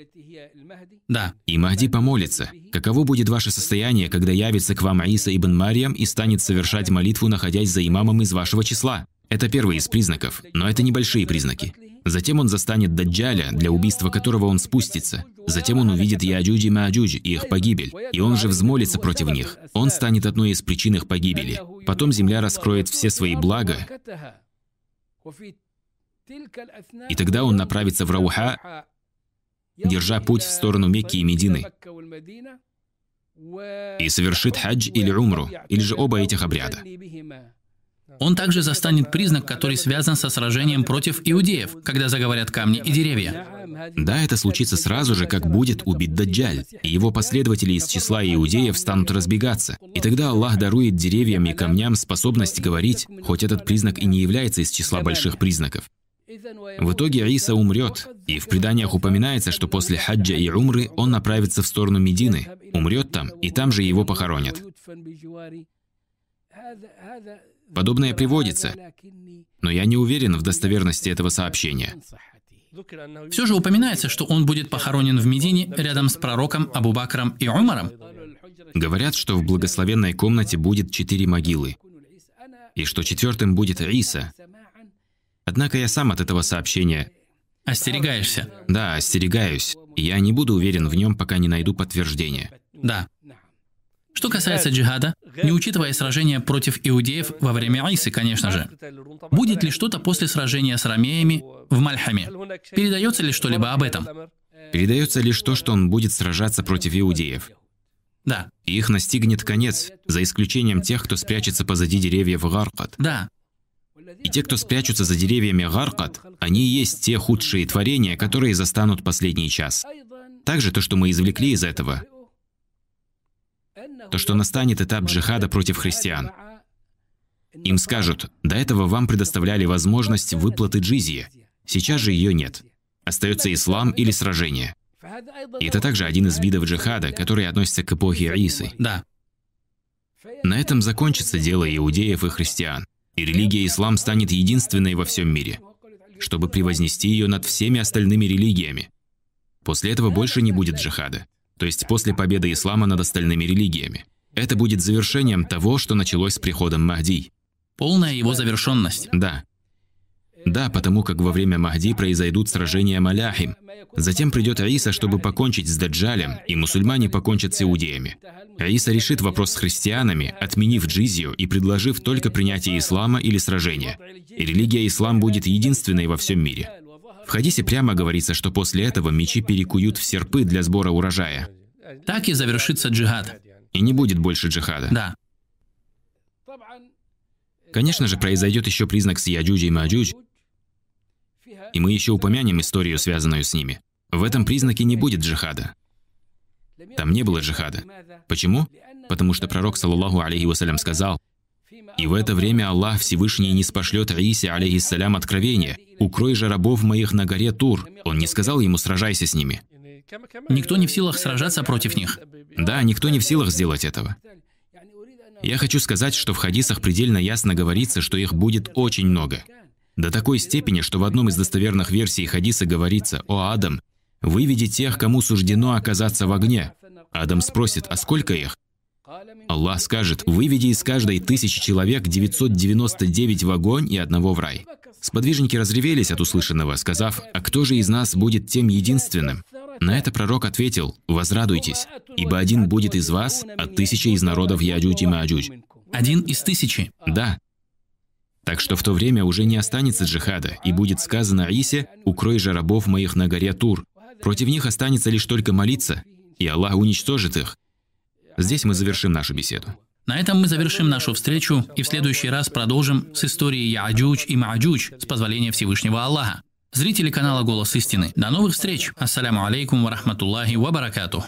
[SPEAKER 1] Да.
[SPEAKER 2] И Махди помолится. Каково будет ваше состояние, когда явится к вам Иса ибн Мариям и станет совершать молитву, находясь за имамом из вашего числа? Это первый из признаков, но это небольшие признаки. Затем он застанет Даджаля, для убийства которого он спустится. Затем он увидит Яджуджи и Маджудж и их погибель, и он же взмолится против них. Он станет одной из причин их погибели. Потом земля раскроет все свои блага, и тогда он направится в Рауха, держа путь в сторону Мекки и Медины, и совершит хадж или умру, или же оба этих обряда.
[SPEAKER 1] Он также застанет признак, который связан со сражением против иудеев, когда заговорят камни и деревья.
[SPEAKER 2] Да, это случится сразу же, как будет убит Даджаль, и его последователи из числа иудеев станут разбегаться. И тогда Аллах дарует деревьям и камням способность говорить, хоть этот признак и не является из числа больших признаков. В итоге Иса умрет, и в преданиях упоминается, что после хаджа и умры он направится в сторону Медины, умрет там, и там же его похоронят. Подобное приводится, но я не уверен в достоверности этого сообщения.
[SPEAKER 1] Все же упоминается, что он будет похоронен в Медине рядом с пророком Абу Бакром и Умаром.
[SPEAKER 2] Говорят, что в благословенной комнате будет четыре могилы, и что четвертым будет Иса. Однако я сам от этого сообщения...
[SPEAKER 1] Остерегаешься?
[SPEAKER 2] Да, остерегаюсь. Я не буду уверен в нем, пока не найду подтверждения.
[SPEAKER 1] Да. Что касается джихада, не учитывая сражения против иудеев во время Айсы, конечно же, будет ли что-то после сражения с рамеями в Мальхаме? Передается ли что-либо об этом?
[SPEAKER 2] Передается лишь то, что он будет сражаться против иудеев.
[SPEAKER 1] Да.
[SPEAKER 2] И их настигнет конец, за исключением тех, кто спрячется позади деревьев Гаркат.
[SPEAKER 1] Да.
[SPEAKER 2] И те, кто спрячутся за деревьями Гаркат, они и есть те худшие творения, которые застанут последний час. Также то, что мы извлекли из этого, то, что настанет этап джихада против христиан. Им скажут, до этого вам предоставляли возможность выплаты джизьи. Сейчас же ее нет. Остается ислам или сражение. И это также один из видов джихада, который относится к эпохе Исы.
[SPEAKER 1] Да.
[SPEAKER 2] На этом закончится дело иудеев и христиан, и религия ислам станет единственной во всем мире, чтобы превознести ее над всеми остальными религиями. После этого больше не будет джихада, то есть после победы ислама над остальными религиями. Это будет завершением того, что началось с приходом Махди.
[SPEAKER 1] Полная его завершенность.
[SPEAKER 2] Да. Да, потому как во время Махди произойдут сражения Маляхим. Затем придет Аиса, чтобы покончить с Даджалем, и мусульмане покончат с иудеями. Аиса решит вопрос с христианами, отменив джизию и предложив только принятие ислама или сражение. И религия ислам будет единственной во всем мире. В хадисе прямо говорится, что после этого мечи перекуют в серпы для сбора урожая.
[SPEAKER 1] Так и завершится джихад.
[SPEAKER 2] И не будет больше джихада.
[SPEAKER 1] Да.
[SPEAKER 2] Конечно же, произойдет еще признак с Яджудж и Маджудж, и мы еще упомянем историю, связанную с ними. В этом признаке не будет джихада. Там не было джихада. Почему? Потому что пророк, صلى الله عليه وسلم, сказал, «И в это время Аллах Всевышний не спошлет Аисе, алейхиссалям, откровение. Укрой же рабов моих на горе Тур». Он не сказал ему «сражайся с ними».
[SPEAKER 1] Никто не в силах сражаться против них.
[SPEAKER 2] Да, никто не в силах сделать этого. Я хочу сказать, что в хадисах предельно ясно говорится, что их будет очень много. До такой степени, что в одном из достоверных версий хадиса говорится «О Адам, выведи тех, кому суждено оказаться в огне». Адам спросит «А сколько их?» Аллах скажет «Выведи из каждой тысячи человек 999 в огонь и одного в рай». Сподвижники разревелись от услышанного, сказав «А кто же из нас будет тем единственным?» На это пророк ответил, «Возрадуйтесь, ибо один будет из вас, а тысяча из народов Яджудж и Маджудж».
[SPEAKER 1] Один из тысячи.
[SPEAKER 2] Да. Так что в то время уже не останется джихада, и будет сказано Исе, «Укрой же рабов моих на горе Тур». Против них останется лишь только молиться, и Аллах уничтожит их. Здесь мы завершим нашу беседу.
[SPEAKER 1] На этом мы завершим нашу встречу и в следующий раз продолжим с историей Яджудж и Маджудж с позволения Всевышнего Аллаха. Зрители канала «Голос истины», до новых встреч! السلام عليكم ورحمة الله وبركاته.